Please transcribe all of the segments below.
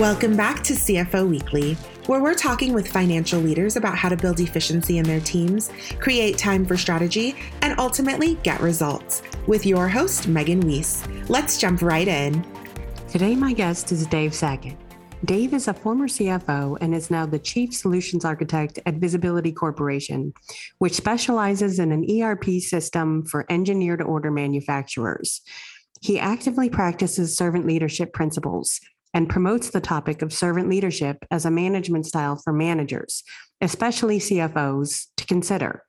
Welcome back to CFO Weekly, where we're talking with financial leaders about how to build efficiency in their teams, create time for strategy, and ultimately get results. With your host, Megan Weiss. Let's jump right in. Today, my guest is Dave Sackett. Dave is a former CFO and is now the Chief Solutions Architect at Visibility Corporation, which specializes in an ERP system for engineer to order manufacturers. He actively practices servant leadership principles and promotes the topic of servant leadership as a management style for managers, especially CFOs, to consider.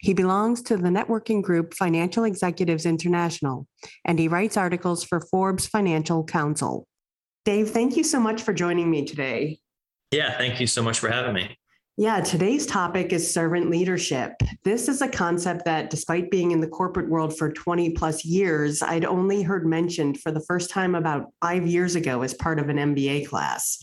He belongs to the networking group Financial Executives International, and he writes articles for Forbes Financial Council. Dave, thank you so much for joining me today. Yeah, thank you so much for having me. Yeah, today's topic is servant leadership. This is a concept that, despite being in the corporate world for 20 plus years, I'd only heard mentioned for the first time about five years ago as part of an MBA class.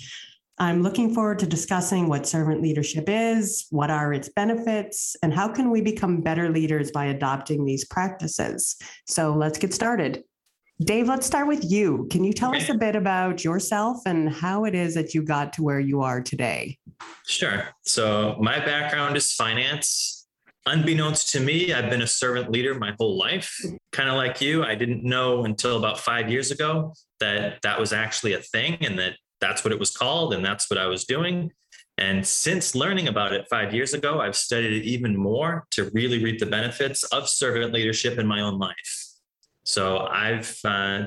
I'm looking forward to discussing what servant leadership is, what are its benefits, and how can we become better leaders by adopting these practices. So let's get started. Dave, let's start with you. Can you tell us a bit about yourself and how it is that you got to where you are today? Sure. So, my background is finance. Unbeknownst to me, I've been a servant leader my whole life. Kind of like you, I didn't know until about five years ago that that was actually a thing and that that's what it was called and that's what I was doing. And since learning about it five years ago, I've studied it even more to really reap the benefits of servant leadership in my own life. So I've uh,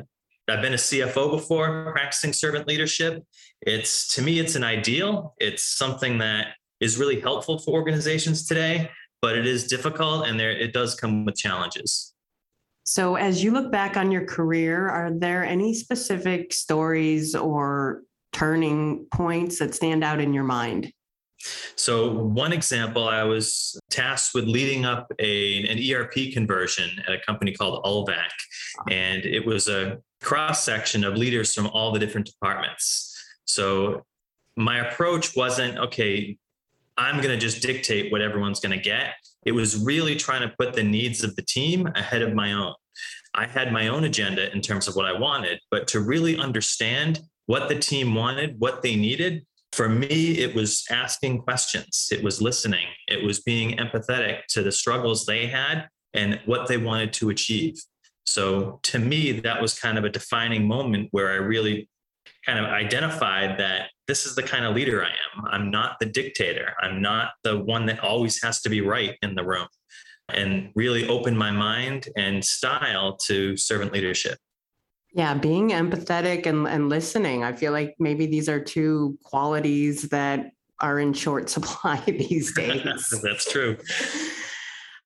I've been a CFO before, practicing servant leadership. It's to me, it's an ideal. It's something that is really helpful for organizations today, but it is difficult and there it does come with challenges. So, as you look back on your career, are there any specific stories or turning points that stand out in your mind? So, one example, I was tasked with leading up a, an ERP conversion at a company called Ulvac. And it was a cross section of leaders from all the different departments. So, my approach wasn't, okay, I'm going to just dictate what everyone's going to get. It was really trying to put the needs of the team ahead of my own. I had my own agenda in terms of what I wanted, but to really understand what the team wanted, what they needed, for me, it was asking questions, it was listening, it was being empathetic to the struggles they had and what they wanted to achieve. So to me, that was kind of a defining moment where I really kind of identified that this is the kind of leader I am. I'm not the dictator. I'm not the one that always has to be right in the room. And really opened my mind and style to servant leadership. Yeah, being empathetic and, and listening. I feel like maybe these are two qualities that are in short supply these days. That's true.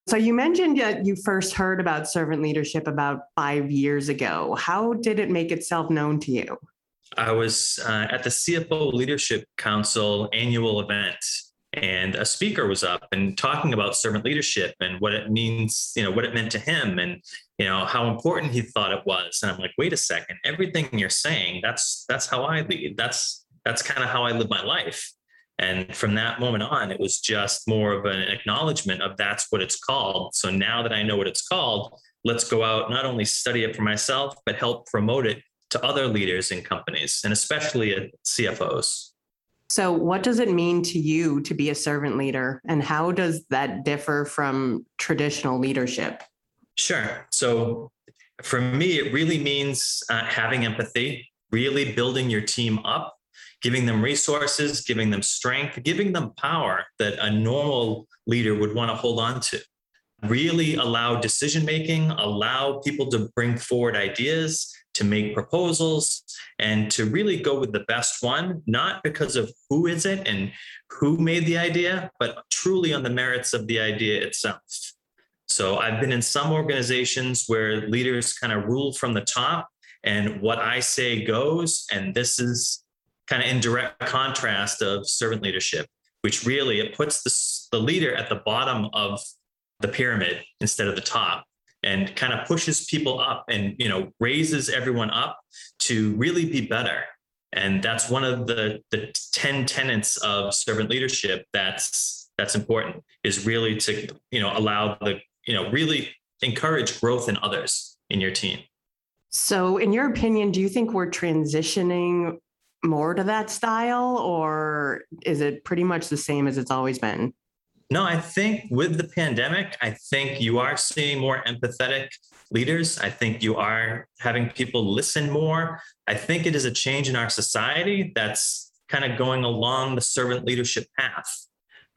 So you mentioned that you first heard about servant leadership about five years ago. How did it make itself known to you? I was uh, at the CFO Leadership Council annual event and a speaker was up and talking about servant leadership and what it means, you know, what it meant to him and you know how important he thought it was. And I'm like, wait a second, everything you're saying, that's that's how I lead. That's that's kind of how I live my life. And from that moment on, it was just more of an acknowledgement of that's what it's called. So now that I know what it's called, let's go out, not only study it for myself, but help promote it to other leaders in companies and especially at CFOs. So, what does it mean to you to be a servant leader, and how does that differ from traditional leadership? Sure. So, for me, it really means uh, having empathy, really building your team up, giving them resources, giving them strength, giving them power that a normal leader would want to hold on to. Really allow decision making, allow people to bring forward ideas, to make proposals and to really go with the best one, not because of who is it and who made the idea, but truly on the merits of the idea itself. So I've been in some organizations where leaders kind of rule from the top and what I say goes. And this is kind of in direct contrast of servant leadership, which really it puts the, the leader at the bottom of the pyramid instead of the top and kind of pushes people up and you know raises everyone up to really be better and that's one of the the 10 tenets of servant leadership that's that's important is really to you know allow the you know really encourage growth in others in your team so in your opinion do you think we're transitioning more to that style or is it pretty much the same as it's always been? No, I think with the pandemic, I think you are seeing more empathetic leaders. I think you are having people listen more. I think it is a change in our society that's kind of going along the servant leadership path.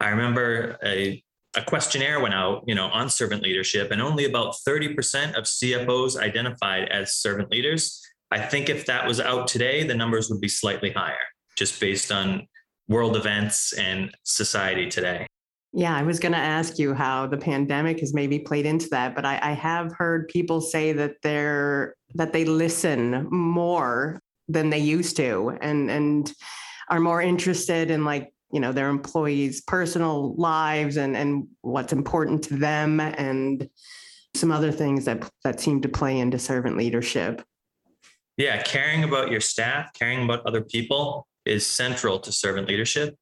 I remember a, a questionnaire went out, you know, on servant leadership, and only about 30% of CFOs identified as servant leaders. I think if that was out today, the numbers would be slightly higher, just based on world events and society today. Yeah, I was going to ask you how the pandemic has maybe played into that, but I, I, have heard people say that they're that they listen more than they used to, and and are more interested in like you know their employees' personal lives and and what's important to them, and some other things that that seem to play into servant leadership. Yeah, caring about your staff, caring about other people is central to servant leadership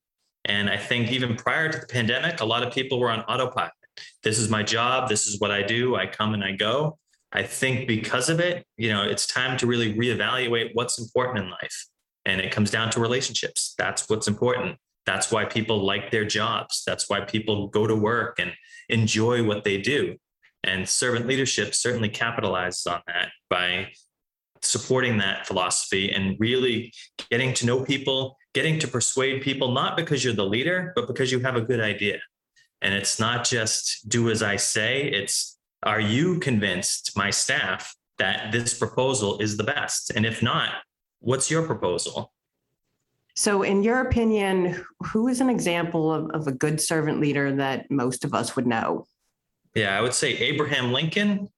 and I think even prior to the pandemic, a lot of people were on autopilot. This is my job. This is what I do. I come and I go. I think because of it, you know, it's time to really reevaluate what's important in life. And it comes down to relationships. That's what's important. That's why people like their jobs. That's why people go to work and enjoy what they do. And servant leadership certainly capitalizes on that by supporting that philosophy and really getting to know people getting to persuade people, not because you're the leader, but because you have a good idea. And it's not just do as I say, it's are you convinced, my staff, that this proposal is the best? And if not, what's your proposal? So, in your opinion, who is an example of, of a good servant leader that most of us would know? Yeah, I would say Abraham Lincoln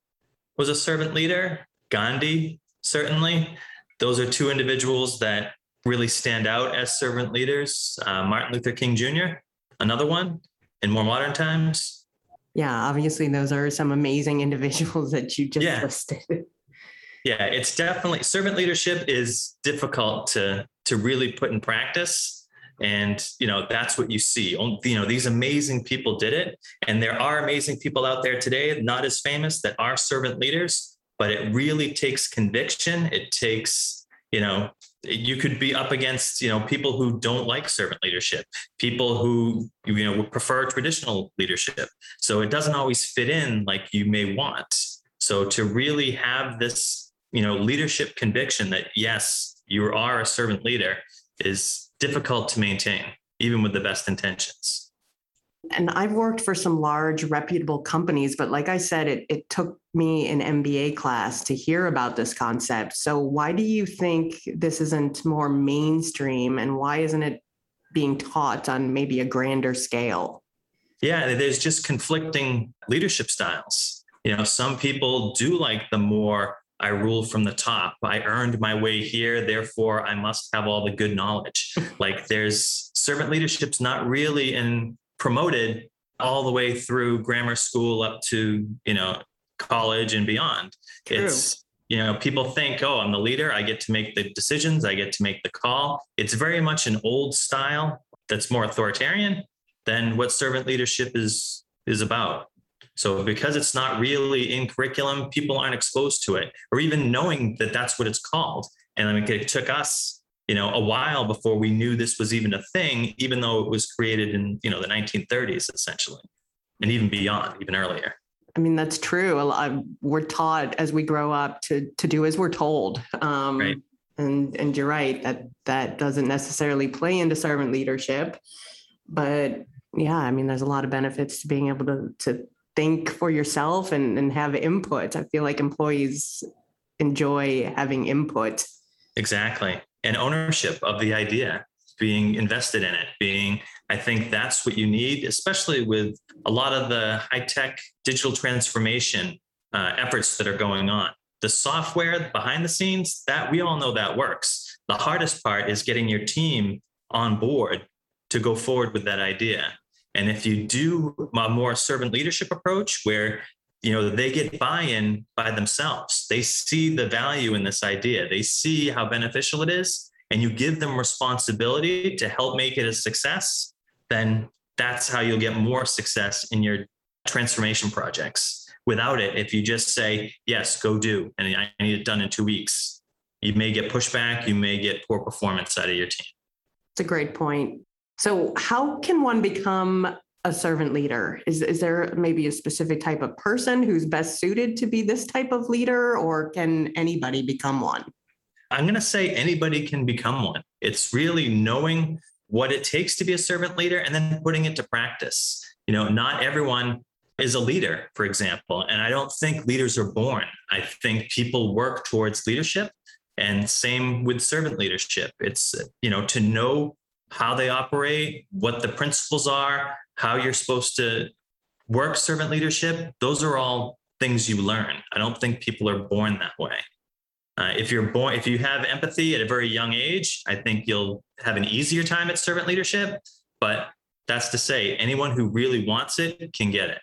was a servant leader, Gandhi, certainly. Those are two individuals that really stand out as servant leaders. Uh, Martin Luther King Jr., another one in more modern times. Yeah, obviously, those are some amazing individuals that you just yeah. listed. Yeah, it's definitely servant leadership is difficult to to really put in practice, and you know that's what you see. You know these amazing people did it, and there are amazing people out there today, not as famous, that are servant leaders. But it really takes conviction. It takes you know you could be up against you know people who don't like servant leadership people who you know would prefer traditional leadership. So it doesn't always fit in like you may want. So to really have this you know leadership conviction that yes you are a servant leader is difficult to maintain even with the best intentions and I've worked for some large reputable companies, but like I said, it, it took me an MBA class to hear about this concept. So, why do you think this isn't more mainstream and why isn't it being taught on maybe a grander scale? Yeah, there's just conflicting leadership styles. You know, some people do like the more I rule from the top. I earned my way here, therefore I must have all the good knowledge. like there's servant leadership's not really in promoted all the way through grammar school up to you know college and beyond. True. it's you know people think oh i'm the leader. I get to make the decisions. I get to make the call. It's very much an old style that's more authoritarian than what servant leadership is is about. So because it's not really in curriculum people aren't exposed to it or even knowing that that's what it's called. And I mean, it took us you know a while before we knew this was even a thing even though it was created in you know the 1930s essentially and even beyond even earlier. I mean that's true. Lot, we're taught as we grow up to to do as we're told. Um, right. and and you're right that that doesn't necessarily play into servant leadership but yeah i mean there's a lot of benefits to being able to to think for yourself and and have input. I feel like employees enjoy having input. Exactly and ownership of the idea, being invested in it, being, I think that's what you need, especially with a lot of the high tech digital transformation uh, efforts that are going on. The software behind the scenes, that we all know that works. The hardest part is getting your team on board to go forward with that idea. And if you do a more servant leadership approach where you know they get buy-in by themselves they see the value in this idea they see how beneficial it is and you give them responsibility to help make it a success then that's how you'll get more success in your transformation projects without it if you just say yes go do and i need it done in two weeks you may get pushback, you may get poor performance out of your team. It's a great point. So, how can one become a servant leader? Is, is there maybe a specific type of person who's best suited to be this type of leader, or can anybody become one? I'm going to say anybody can become one. It's really knowing what it takes to be a servant leader and then putting it to practice. You know, not everyone is a leader, for example. And I don't think leaders are born. I think people work towards leadership and same with servant leadership. It's, you know, to know how they operate, what the principles are, how you're supposed to work servant leadership. Those are all things you learn. I don't think people are born that way. Uh, if you're born, if you have empathy at a very young age, I think you'll have an easier time at servant leadership. But that's to say, anyone who really wants it can get it.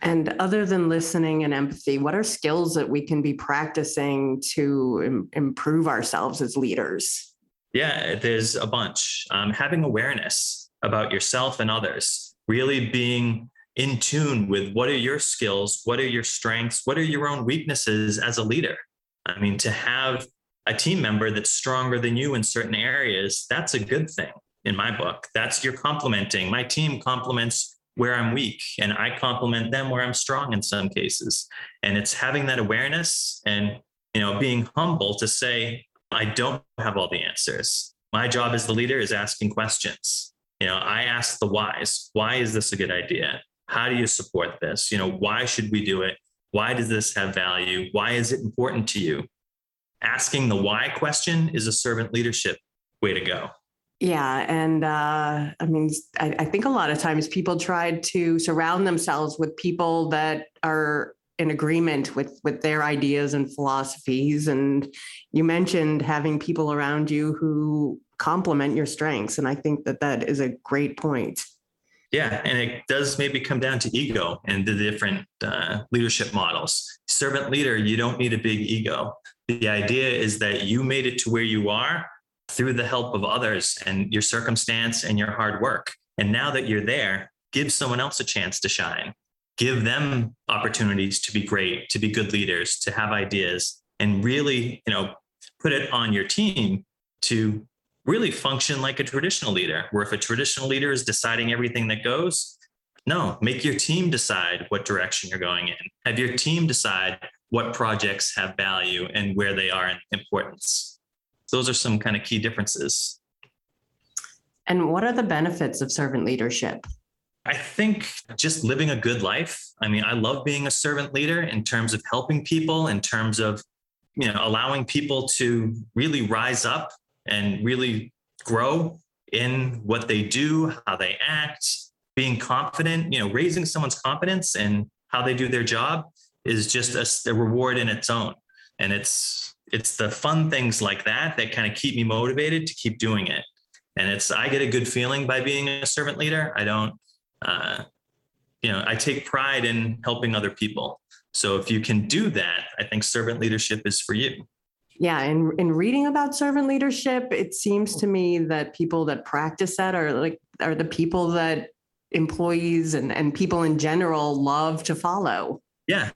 And other than listening and empathy, what are skills that we can be practicing to Im- improve ourselves as leaders? Yeah, there's a bunch. Um, having awareness about yourself and others, really being in tune with what are your skills, what are your strengths, what are your own weaknesses as a leader. I mean, to have a team member that's stronger than you in certain areas, that's a good thing in my book. That's you're complementing. My team complements where I'm weak and I compliment them where I'm strong in some cases. And it's having that awareness and you know being humble to say I don't have all the answers. My job as the leader is asking questions. You know, I ask the whys. Why is this a good idea? How do you support this? You know, why should we do it? Why does this have value? Why is it important to you? Asking the why question is a servant leadership way to go. Yeah. And uh, I mean, I, I think a lot of times people try to surround themselves with people that are in agreement with with their ideas and philosophies and you mentioned having people around you who complement your strengths and i think that that is a great point yeah, and it does maybe come down to ego and the different uh, leadership models. Servant leader, you don't need a big ego. The idea is that you made it to where you are through the help of others and your circumstance and your hard work. And now that you're there, give someone else a chance to shine. Give them opportunities to be great, to be good leaders, to have ideas, and really, you know, put it on your team to really function like a traditional leader, where if a traditional leader is deciding everything that goes, no, make your team decide what direction you're going in. Have your team decide what projects have value and where they are in importance. Those are some kind of key differences. And what are the benefits of servant leadership? I think just living a good life. I mean, I love being a servant leader in terms of helping people, in terms of you know allowing people to really rise up and really grow in what they do, how they act, being confident, you know, raising someone's confidence and how they do their job is just a, a reward in its own. And it's it's the fun things like that that kind of keep me motivated to keep doing it. And it's I get a good feeling by being a servant leader. I don't uh, you know, I take pride in helping other people. So if you can do that, I think servant leadership is for you yeah in, in reading about servant leadership it seems to mm. me that people that practice that are like are the people that employees and, and people in general love to follow. Yeah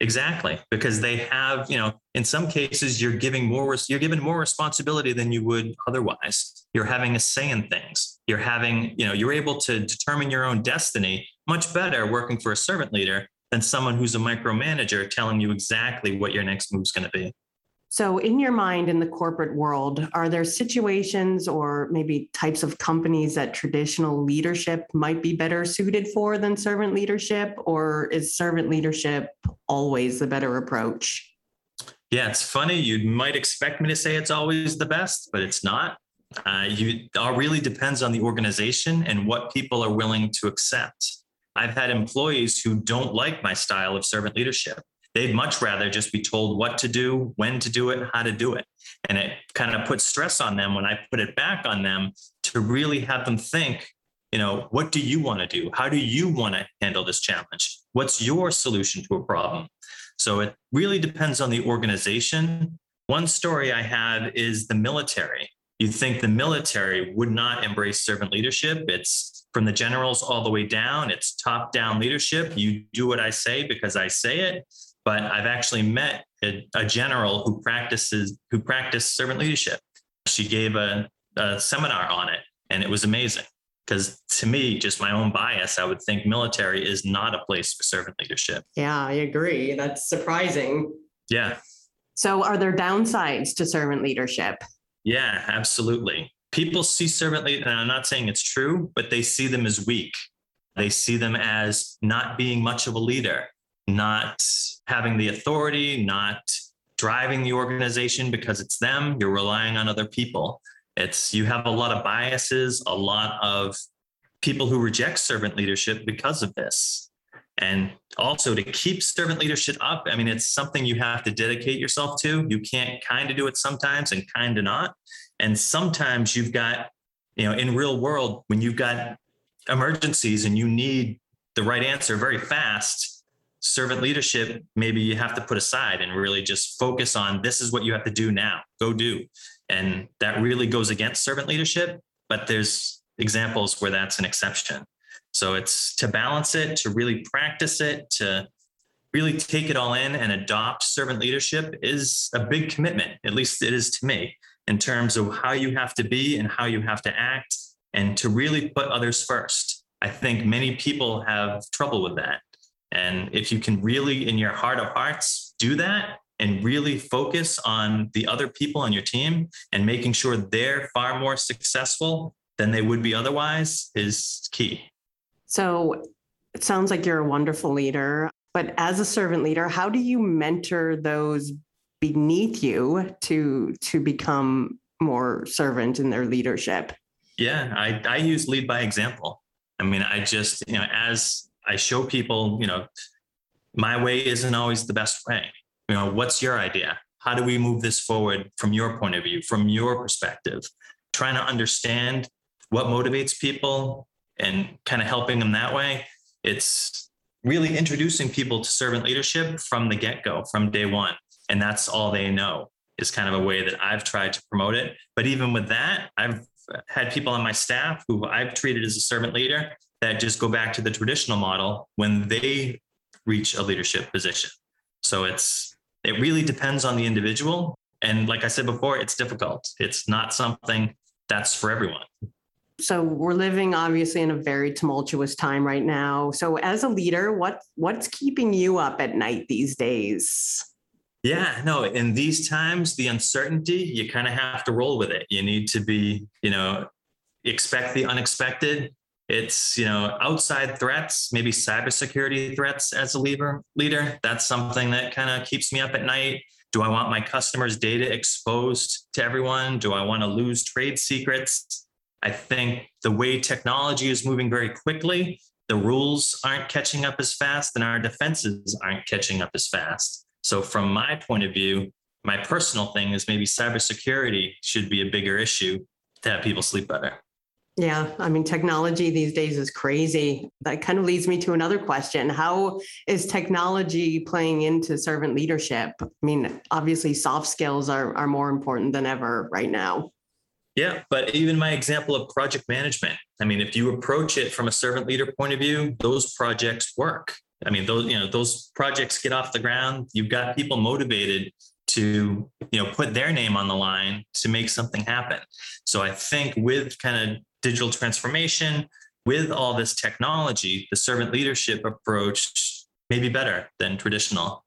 exactly because they have you know in some cases you're giving more you're given more responsibility than you would otherwise. You're having a say in things. You're having you know you're able to determine your own destiny much better working for a servant leader than someone who's a micromanager telling you exactly what your next move is going to be so, in your mind, in the corporate world, are there situations or maybe types of companies that traditional leadership might be better suited for than servant leadership? Or is servant leadership always the better approach? Yeah, it's funny. You might expect me to say it's always the best, but it's not. Uh, you it all really depends on the organization and what people are willing to accept. I've had employees who don't like my style of servant leadership they'd much rather just be told what to do, when to do it, how to do it. And it kind of puts stress on them when I put it back on them to really have them think, you know, what do you want to do? How do you want to handle this challenge? What's your solution to a problem? So it really depends on the organization. One story I have is the military. You think the military would not embrace servant leadership. It's from the generals all the way down. It's top down leadership. You do what I say because I say it. But I've actually met a, a general who practices who practiced servant leadership. She gave a, a seminar on it, and it was amazing. Because to me, just my own bias, I would think military is not a place for servant leadership. Yeah, I agree. That's surprising. Yeah. So, are there downsides to servant leadership? Yeah, absolutely. People see servant leadership, and I'm not saying it's true, but they see them as weak. They see them as not being much of a leader, not having the authority, not driving the organization because it's them. You're relying on other people. It's you have a lot of biases, a lot of people who reject servant leadership because of this. And also to keep servant leadership up, I mean, it's something you have to dedicate yourself to. You can't kind of do it sometimes and kind of not. And sometimes you've got, you know, in real world, when you've got emergencies and you need the right answer very fast, servant leadership, maybe you have to put aside and really just focus on this is what you have to do now, go do. And that really goes against servant leadership, but there's examples where that's an exception. So it's to balance it, to really practice it, to really take it all in and adopt servant leadership is a big commitment. At least it is to me in terms of how you have to be and how you have to act and to really put others first. I think many people have trouble with that. And if you can really, in your heart of hearts, do that and really focus on the other people on your team and making sure they're far more successful than they would be otherwise, is key. So it sounds like you're a wonderful leader. But as a servant leader, how do you mentor those beneath you to to become more servant in their leadership? Yeah, I, I use lead by example. I mean, I just, you know, as I show people, you know, my way isn't always the best way. You know, what's your idea? How do we move this forward from your point of view, from your perspective? Trying to understand what motivates people and kind of helping them that way. It's really introducing people to servant leadership from the get go, from day one. And that's all they know is kind of a way that I've tried to promote it. But even with that, I've had people on my staff who I've treated as a servant leader that just go back to the traditional model when they reach a leadership position. So it's it really depends on the individual and like I said before it's difficult. It's not something that's for everyone. So we're living obviously in a very tumultuous time right now. So as a leader, what what's keeping you up at night these days? Yeah, no, in these times, the uncertainty, you kind of have to roll with it. You need to be, you know, expect the unexpected. It's, you know, outside threats, maybe cybersecurity threats as a leader, leader. That's something that kind of keeps me up at night. Do I want my customers' data exposed to everyone? Do I want to lose trade secrets? I think the way technology is moving very quickly, the rules aren't catching up as fast and our defenses aren't catching up as fast. So, from my point of view, my personal thing is maybe cybersecurity should be a bigger issue to have people sleep better. Yeah, I mean, technology these days is crazy. That kind of leads me to another question. How is technology playing into servant leadership? I mean, obviously, soft skills are, are more important than ever right now. Yeah, but even my example of project management, I mean, if you approach it from a servant leader point of view, those projects work. I mean, those you know those projects get off the ground. You've got people motivated to you know put their name on the line to make something happen. So I think with kind of digital transformation, with all this technology, the servant leadership approach may be better than traditional.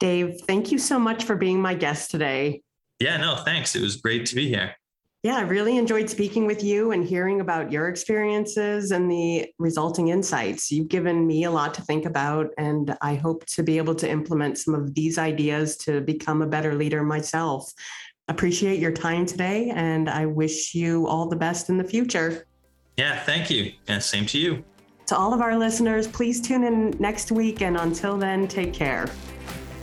Dave, thank you so much for being my guest today. Yeah, no, thanks. It was great to be here. Yeah, I really enjoyed speaking with you and hearing about your experiences and the resulting insights. You've given me a lot to think about, and I hope to be able to implement some of these ideas to become a better leader myself. Appreciate your time today, and I wish you all the best in the future. Yeah, thank you. And same to you. To all of our listeners, please tune in next week, and until then, take care.